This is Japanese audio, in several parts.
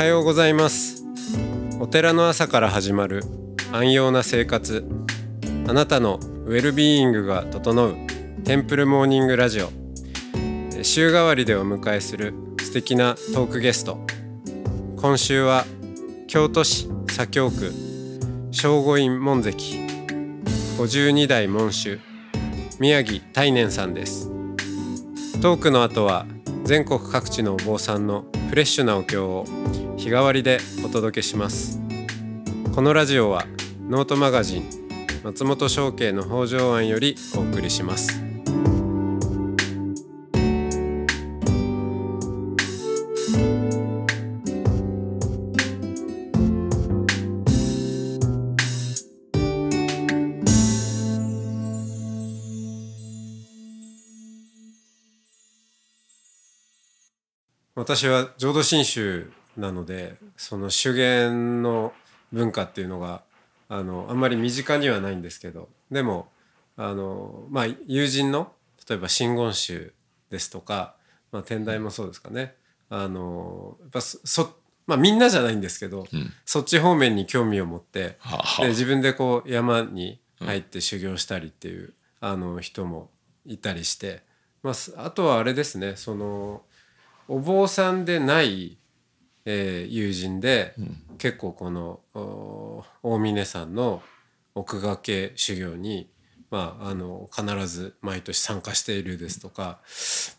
はようございます。お寺の朝から始まる安養な生活。あなたのウェルビーイングが整うテンプルモーニングラジオ。週替わりでお迎えする素敵なトークゲスト。今週は京都市左京区正午院門跡52代門主宮城大年さんです。トークの後は全国各地のお坊さんのフレッシュなお経を日替わりでお届けします。このラジオはノートマガジン松本商家の北条庵よりお送りします。私は浄土真宗なのでその修験の文化っていうのがあのあんまり身近にはないんですけどでもあの、まあ、友人の例えば真言宗ですとか、まあ、天台もそうですかね。あのやっぱそまあ、みんなじゃないんですけど、うん、そっち方面に興味を持って、はあ、で自分でこう山に入って修行したりっていう、うん、あの人もいたりして、まあ、あとはあれですねそのお坊さんでない、えー、友人で、うん、結構この大峰山の奥掛け修行に、まあ、あの必ず毎年参加しているですとか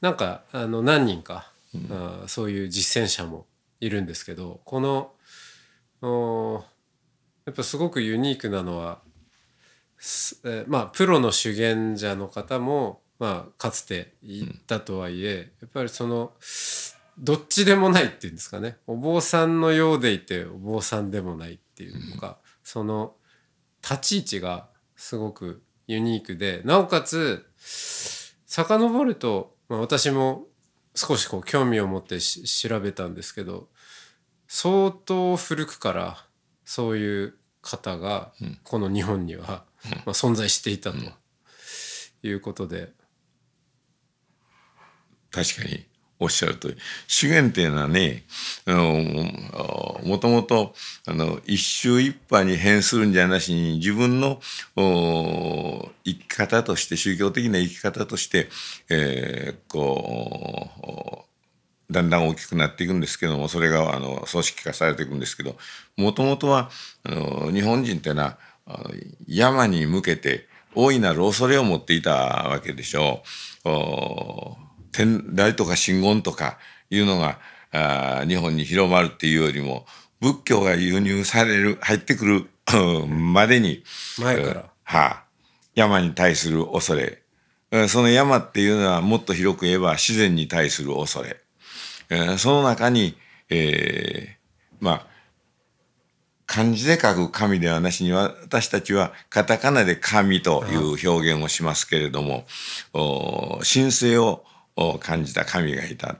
なんかあの何人か、うん、あそういう実践者もいるんですけどこのやっぱすごくユニークなのは、えー、まあプロの修験者の方もまあ、かつて言ったとはいえ、やっぱりそのどっちでもないっていうんですかね。お坊さんのようでいてお坊さんでもないっていうのが、その立ち位置がすごくユニークでなおかつ遡ると、まあ、私も少しこう興味を持って調べたんですけど相当古くからそういう方がこの日本には、まあ、存在していたということで。確かにおっしゃるとり資源っていうのはねあのもともとあの一周一派に変するんじゃなしに自分の生き方として宗教的な生き方として、えー、こうだんだん大きくなっていくんですけどもそれがあの組織化されていくんですけどもともとはあの日本人っていうのは山に向けて大いなる恐れを持っていたわけでしょう。天台とか真言とかいうのがあ日本に広まるっていうよりも仏教が輸入される入ってくるまでに前から、はあ、山に対する恐れ。その山っていうのはもっと広く言えば自然に対する恐れ。その中に、えー、まあ漢字で書く神ではなしに私たちはカタカナで神という表現をしますけれども、神聖をを感じた神がいた。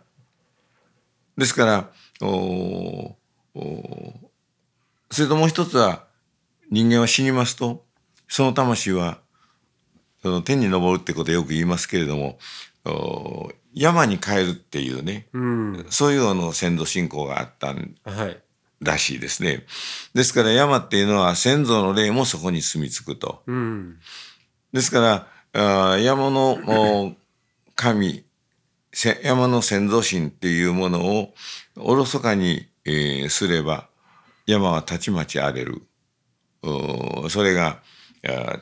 ですからおそれともう一つは人間は死にますとその魂はその天に昇るってことをよく言いますけれども山に帰るっていうね、うん、そういうの先祖信仰があったらしいですね。ですから山っていうのは先祖の霊もそこに住み着くと。うん、ですから山の神山の先祖神っていうものをおろそかに、えー、すれば山はたちまち荒れる。それが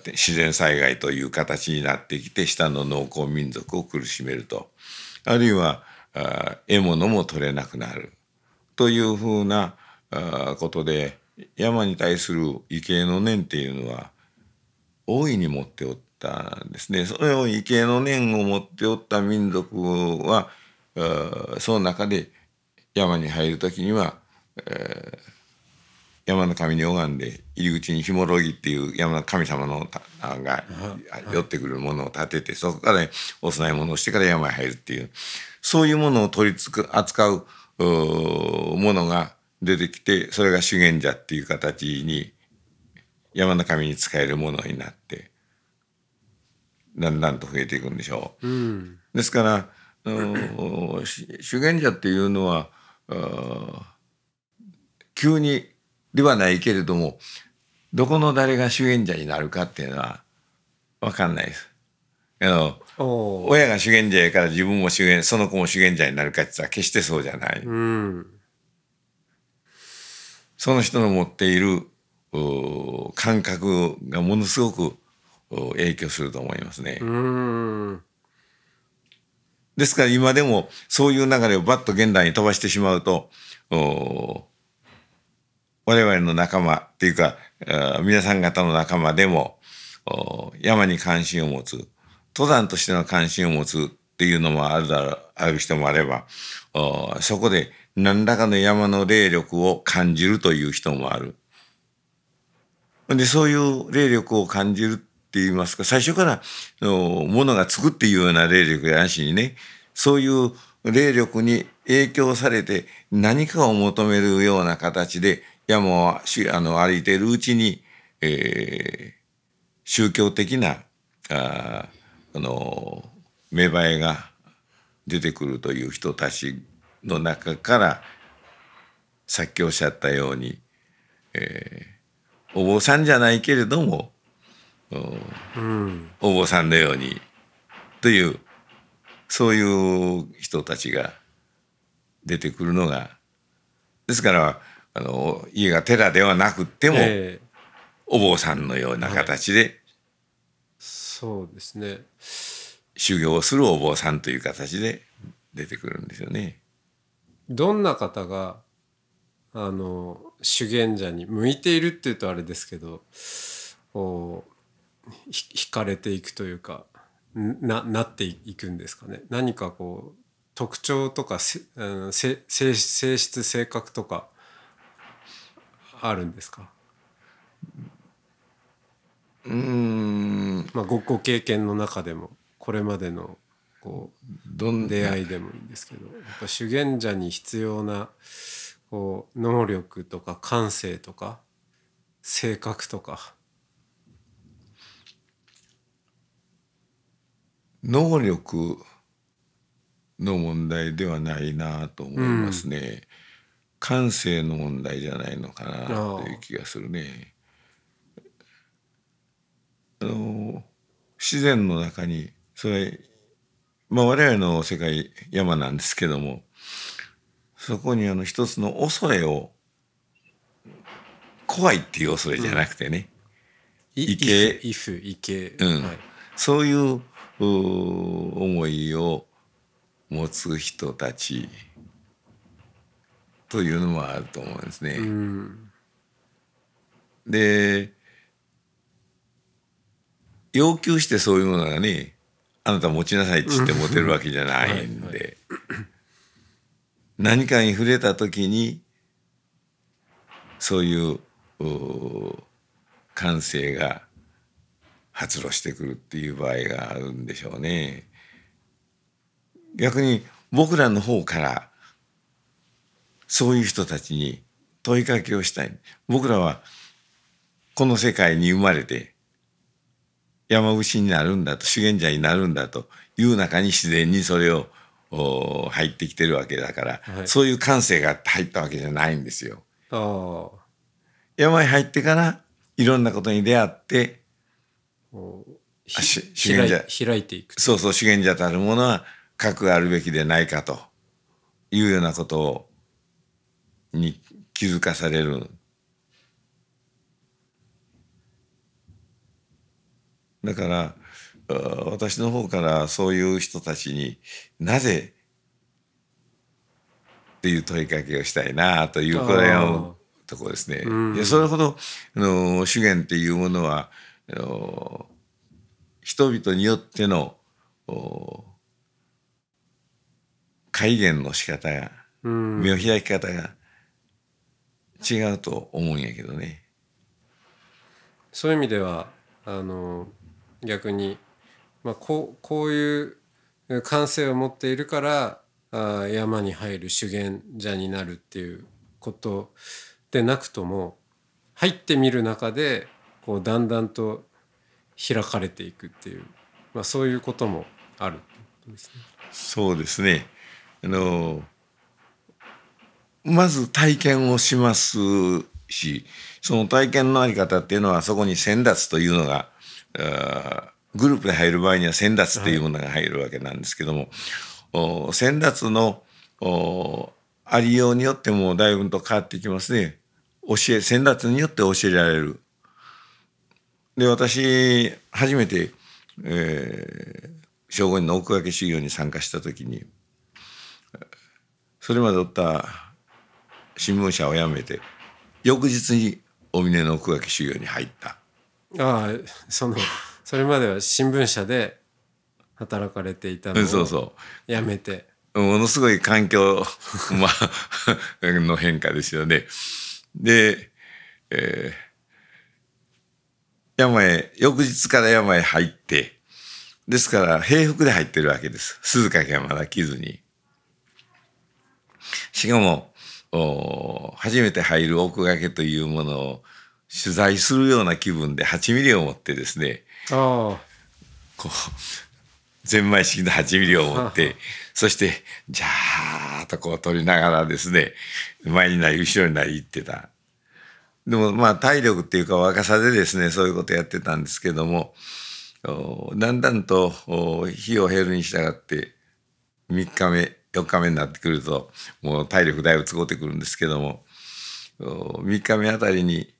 自然災害という形になってきて下の農耕民族を苦しめると。あるいは獲物も取れなくなる。というふうなことで山に対する畏敬の念っていうのは大いに持っておってったんですね。その畏敬の念を持っておった民族はその中で山に入る時には、えー、山の神に拝んで入り口にひもろぎっていう山の神様のが寄ってくるものを立ててそこからお供え物をしてから山に入るっていうそういうものを取りつく扱うものが出てきてそれが修験者っていう形に山の神に使えるものになってだんだんと増えていくんでしょう。うん、ですから修験者っていうのは急にではないけれどもどこの誰が主演者になるかっていうのは分かんないです。あの親が主演者やから自分も主演その子も主演者になるかって言ったら決してそうじゃない。うん、その人の持っている感覚がものすごく影響すると思いますね。ですから今でもそういう流れをバッと現代に飛ばしてしまうと我々の仲間っていうか皆さん方の仲間でも山に関心を持つ登山としての関心を持つっていうのもあるだろうある人もあればそこで何らかの山の霊力を感じるという人もある。でそういう霊力を感じるって言いますか。最初からものがつくっていうような霊力やなしにね。そういう霊力に影響されて何かを求めるような形で山をあの歩いているうちに、えー、宗教的なああの芽生えが出てくるという人たちの中からさっきおっしゃったように、えー、お坊さんじゃないけれども、うん、お坊さんのようにというそういう人たちが出てくるのがですからあの家が寺ではなくても、えー、お坊さんのような形で、はい、そうですね。修行をするお坊さんという形で出てくるんですよね。どんな方があの修験者に向いているっていうとあれですけどこう惹かれていくというかななっていくんですかね。何かこう特徴とかせ、うん、性性質性格とかあるんですか？うん。まあごご経験の中でもこれまでのこう出会いでもいいんですけどやっぱ修験者に必要なこう能力とか感性とか性格とか能力の問題ではないなと思いますね、うん、感性の問題じゃないのかなという気がするね。あの自然の中にそれまあ我々の世界山なんですけどもそこにあの一つの恐れを怖いっていう恐れじゃなくてね、うん、畏敬。畏敬、うん、はい、そういう思いを持つ人たちというのもあると思うんですね。うん、で要求してそういうものがねあなた持ちなさいって言って持てるわけじゃないんで、何かに触れた時にそういう感性が発露してくるっていう場合があるんでしょうね。逆に僕らの方からそういう人たちに問いかけをしたい。僕らはこの世界に生まれて山伏になるんだと修験者になるんだという中に自然にそれを入ってきてるわけだから、はい、そういう感性が入ったわけじゃないんですよ。山に入ってからいろんなことに出会って修験者開いていく。そうそう修験者たるものは核あるべきでないかと。いうようなことに気づかされる。だから私の方からそういう人たちになぜっていう問いかけをしたいなというこれのところですね。いやそれほどあの資源っていうものは人々によっての改元の仕方が目を開き方が違うと思うんやけどね。そういう意味ではあの逆に、まあ、こうこういう感性を持っているからあ山に入る修験者になるっていうことでなくとも入ってみる中でこうだんだんと開かれていくっていう、まあ、そういうこともあるですね。そうですねあのまず体験をしますしその体験のあり方っていうのはそこに先達というのがグループで入る場合には先達というものが入るわけなんですけども、はい、先達のありようによってもだいぶと変わってきますね。教え先達によって教えられる。で私初めて、えー、正午の奥掛け修行に参加した時にそれまでおった新聞社を辞めて翌日にお峰の奥掛け修行に入った。ああそのそれまでは新聞社で働かれていたのをそうそう辞めてものすごい環境、まあ、の変化ですよね。で、えー、山へ翌日から山へ入ってですから平服で入ってるわけです鈴掛はまだ着ずに。しかもお初めて入る奥掛けというものを取材するような気分で8ミリを持ってですねこうゼンマイ式の8ミリを持ってそしてジャーッとこう取りながらですね前になり後ろになり行ってた。でもまあ体力っていうか若さでですねそういうことやってたんですけどもだんだんと日を減るに従って3日目4日目になってくるともう体力だいぶつこってくるんですけども3日目あたりに、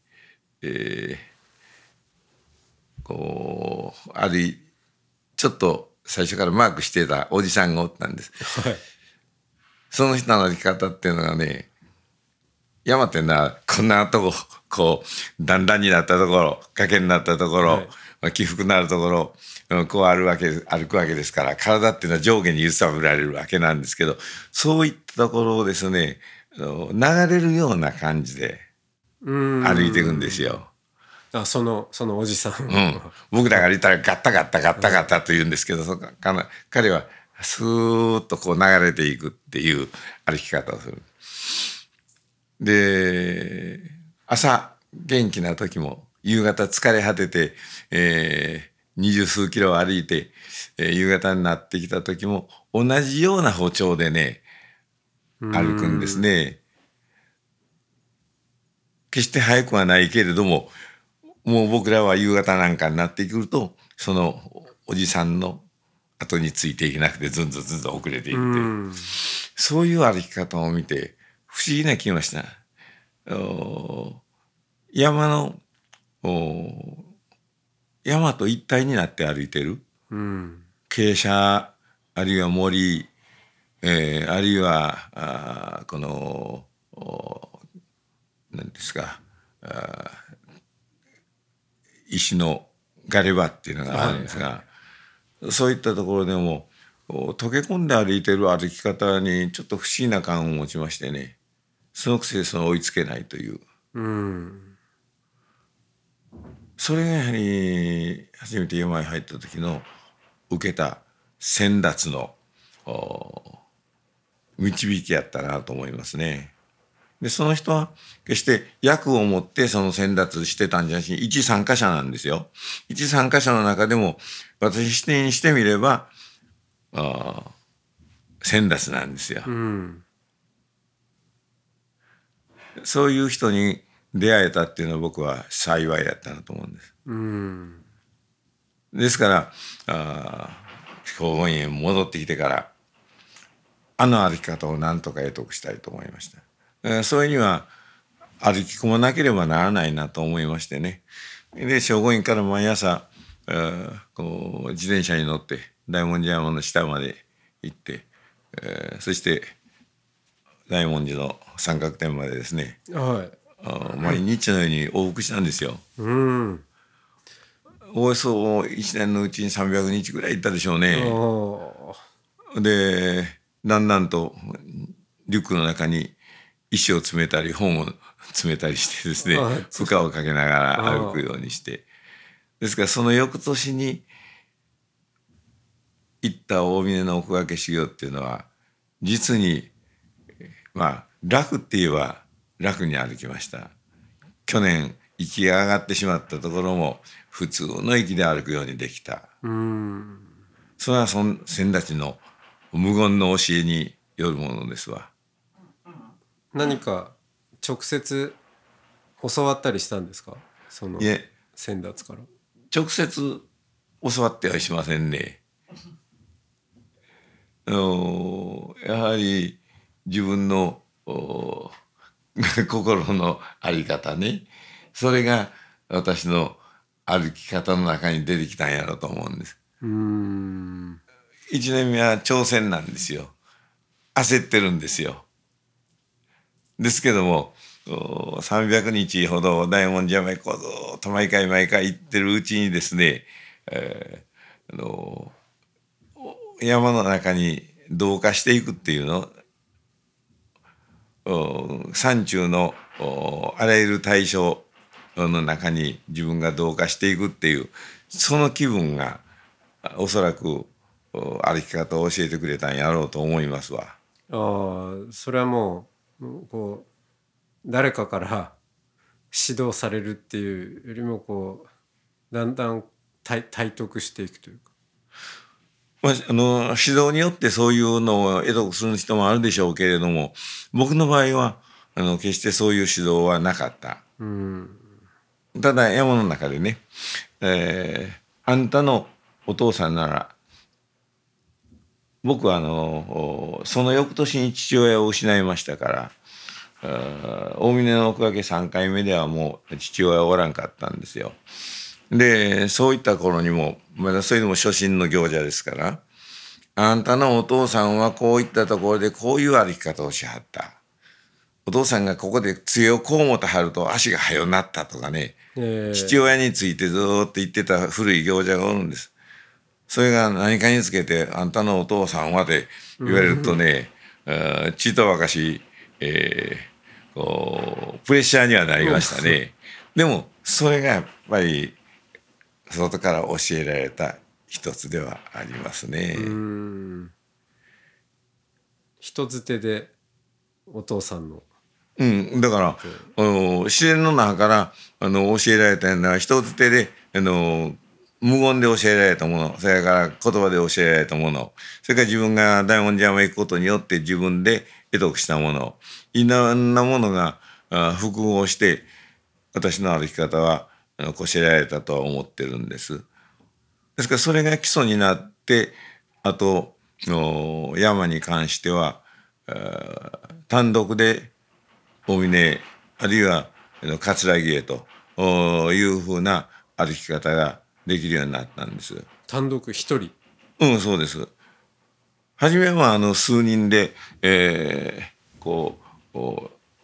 えー、こうあるちょっと最初からマークしてたおじさんがおったんです。はい、その人の歩き方っていうのがね山ってなこんなとここう段々になったところ崖になったところ、はい、まあ、起伏のあるところこう歩わけ歩くわけですから体っていうのは上下に揺さぶられるわけなんですけどそういったところをですね流れるような感じで歩いていくんですよ。あそのそのおじさん、うん、僕らが歩いたらガッタガッタガッタガッタと言うんですけど、うん、彼はスーッとこう流れていくっていう歩き方をする。で朝元気な時も夕方疲れ果てて、え二十数キロ歩いて、えー、夕方になってきた時も同じような歩調でね歩くんですね。決して早くはないけれどももう僕らは夕方なんかになってくるとそのおじさんの後についていけなくてずんずんずんずん遅れていって。そういう歩き方を見て不思議な気がした。山の山と一体になって歩いてる、うん、傾斜あるいは森、えー、あるいはあこの何ですかあ石のガレ場っていうのがあるんですが、はいはい、そういったところでも溶け込んで歩いてる歩き方にちょっと不思議な感を持ちましてねそのくせその追いつけないという。うんそれがやはり初めて山に入った時の受けた先達の導きやったなと思いますね。でその人は決して役を持ってその先達してたんじゃなし一参加者なんですよ。一参加者の中でも私視点にしてみればあ先達なんですよ。うん、そういう人に出会えたっていうのは僕は幸いやったなと思うんです。うんですからあ兵庫院へ戻ってきてからあの歩き方を何とか得得したいと思いました。えー、それには歩き込まなければならないなと思いましてね。で正午院から毎朝、えー、こう自転車に乗って大文字山の下まで行って、えー、そして大文字の三角点までですね、はい、毎日のように往復したんですよ。うん。およそ1年のうちに300日ぐらい行ったでしょうね。でだんだんとリュックの中に石を詰めたり本を詰めたりしてですね負荷をかけながら歩くようにしてですからその翌年に行った大峰の奥掛け修行っていうのは実にまあ楽って言えば楽に歩きました。去年息が上がってしまったところも普通の息で歩くようにできた。それはそ先たちの無言の教えによるものですわ。何か直接教わったりしたんですか？その先達から。直接教わってはしませんね。あのやはり自分のお 心の在り方ねそれが私の歩き方の中に出てきたんやろうと思うんです。うん1年目は挑戦なんですよ。焦ってるんですよ。ですけどもお300日ほど大文字山へこうずっと毎回毎回行ってるうちにですね、えーあの山の中に同化していくっていうのお山中のあらゆる対象の中に自分が同化していくっていうその気分がおそらく歩き方を教えてくれたんやろうと思いますわ。あそれはもうこう誰かから指導されるっていうよりもこうだんだん体得していくというかまあ、あの指導によってそういうのを得得する人もあるでしょうけれども僕の場合はあの決してそういう指導はなかった。うんただ山の中でね、えーあんたのお父さんなら僕はあのおその翌年に父親を失いましたから大峰の奥掛け3回目ではもう父親はおらんかったんですよ。でそういった頃にもまだそれでも初心の行者ですからあんたのお父さんはこういったところでこういう歩き方をしはった。お父さんがここで杖をこう持たはると足が速なったとかね、えー父親についてずーっと言ってた古い行者がおるんです。それが何かにつけて「あんたのお父さんは」で言われるとね、あーちとばかし、えーこうプレッシャーにはなりましたね。でもそれがやっぱり外から教えられた一つではありますね。うん。人づてでお父さんの。うん、だからあの自然の中からあの教えられたのは人づてであの無言で教えられたものそれから言葉で教えられたものそれから自分が大文字山へ行くことによって自分で得得したものいろんなものがあ複合して私の歩き方はこしられたとは思ってるんです。ですからそれが基礎になってあとお山に関しては単独で大峰あるいはあの葛城へとおいうふうな歩き方ができるようになったんです。単独一人？うん、そうです。初めはあの数人で、えーこう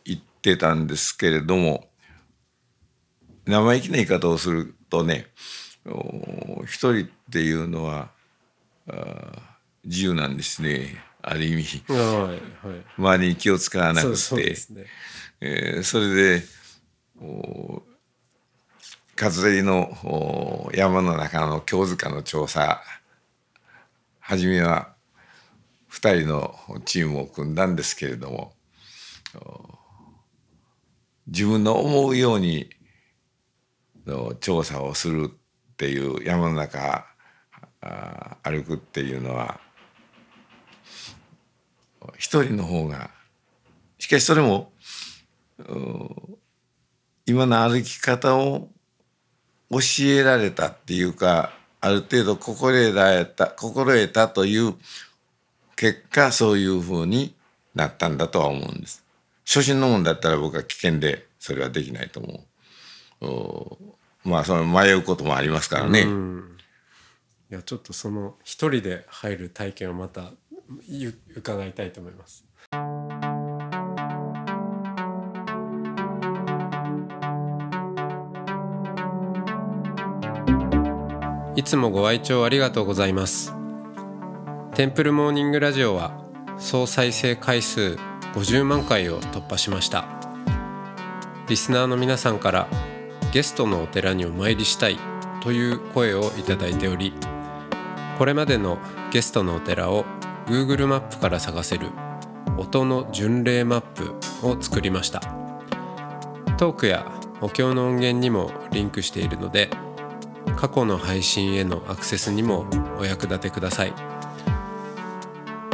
行ってたんですけれども生意気な言い方をするとねお一人っていうのは自由なんですねある意味。はいはい。周りに気を使わなくて。そね。えーそれでお葛城のお山の中の京塚の調査初めは2人のチームを組んだんですけれどもお自分の思うようにの調査をするっていう山の中あ歩くっていうのは一人の方がしかしそれも今の歩き方を教えられたっていうかある程度心得られた心得たという結果そういうふうになったんだとは思うんです。初心のもんだったら僕は危険でそれはできないと思う。まあその迷うこともありますからね。うん。いやちょっとその一人で入る体験をまた伺いたいと思います。いつもご愛聴ありがとうございます。テンプルモーニングラジオは総再生回数50万回を突破しました。リスナーの皆さんからゲストのお寺にお参りしたいという声をいただいておりこれまでのゲストのお寺を Google マップから探せる音の巡礼マップを作りました。トークやお経の音源にもリンクしているので過去の配信へのアクセスにもお役立てください。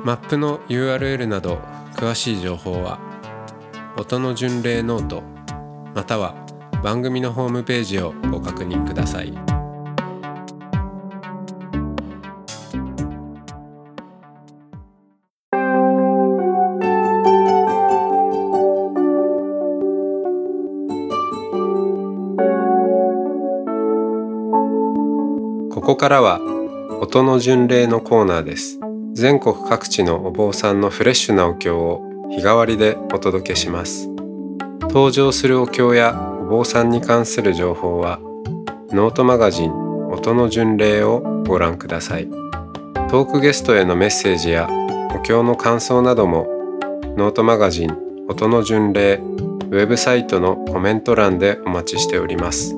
マップの URL など詳しい情報は音の巡礼ノートまたは番組のホームページをご確認ください。ここからは音の巡礼のコーナーです。全国各地のお坊さんのフレッシュなお経を日替わりでお届けします。登場するお経や坊さんに関する情報はノートマガジン音の巡礼をご覧ください。トークゲストへのメッセージやお経の感想などもノートマガジン音の巡礼ウェブサイトのコメント欄でお待ちしております。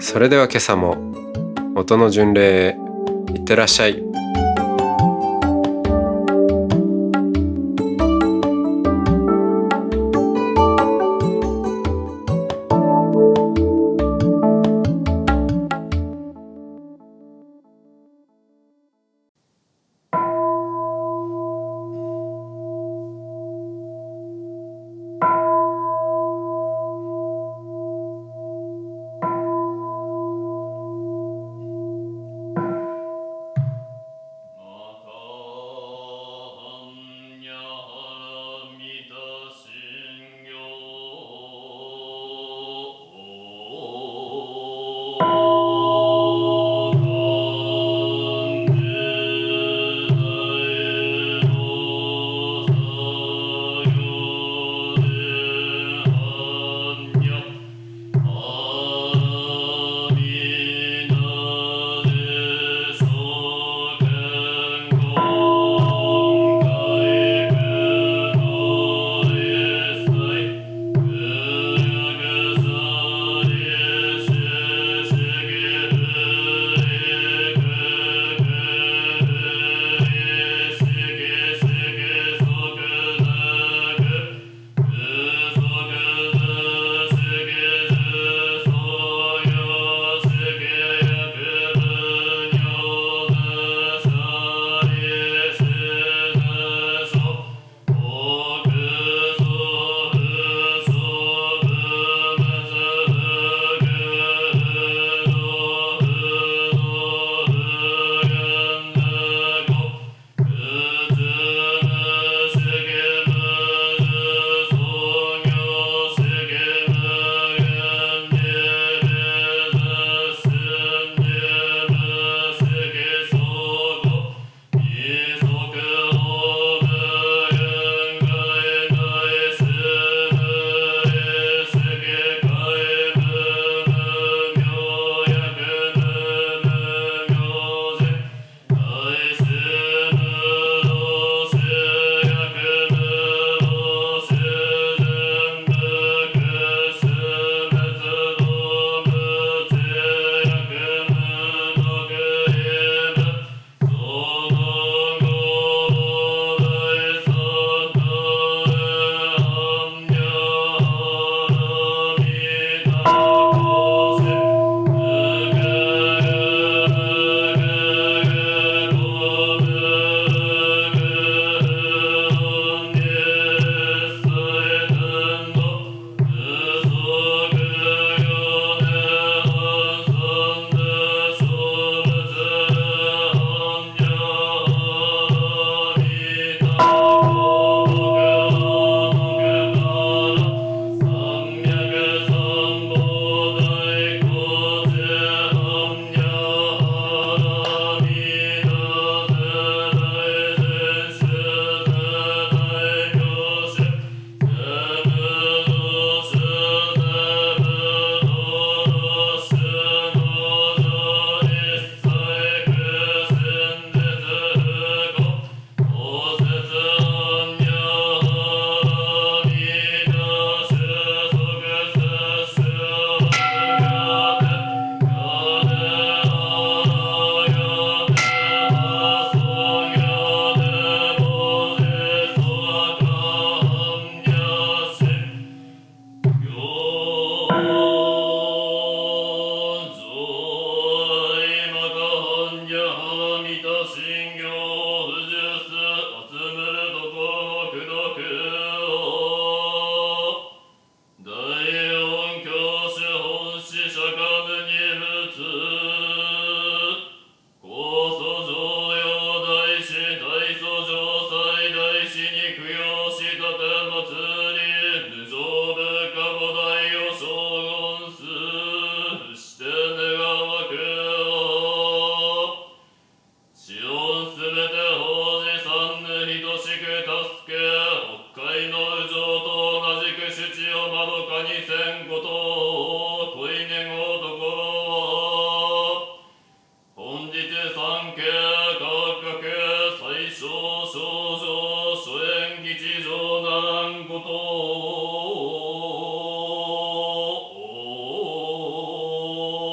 それでは今朝も音の巡礼へいってらっしゃい。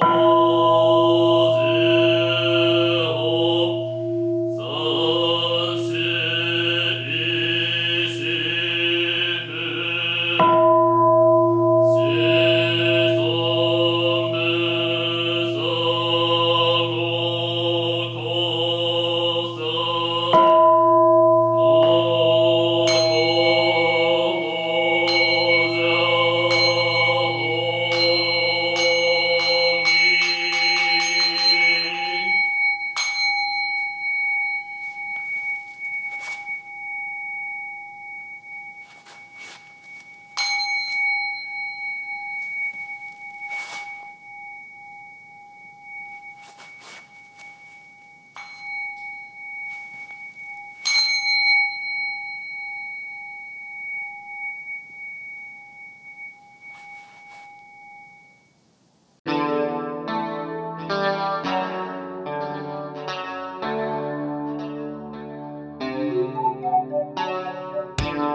Oh.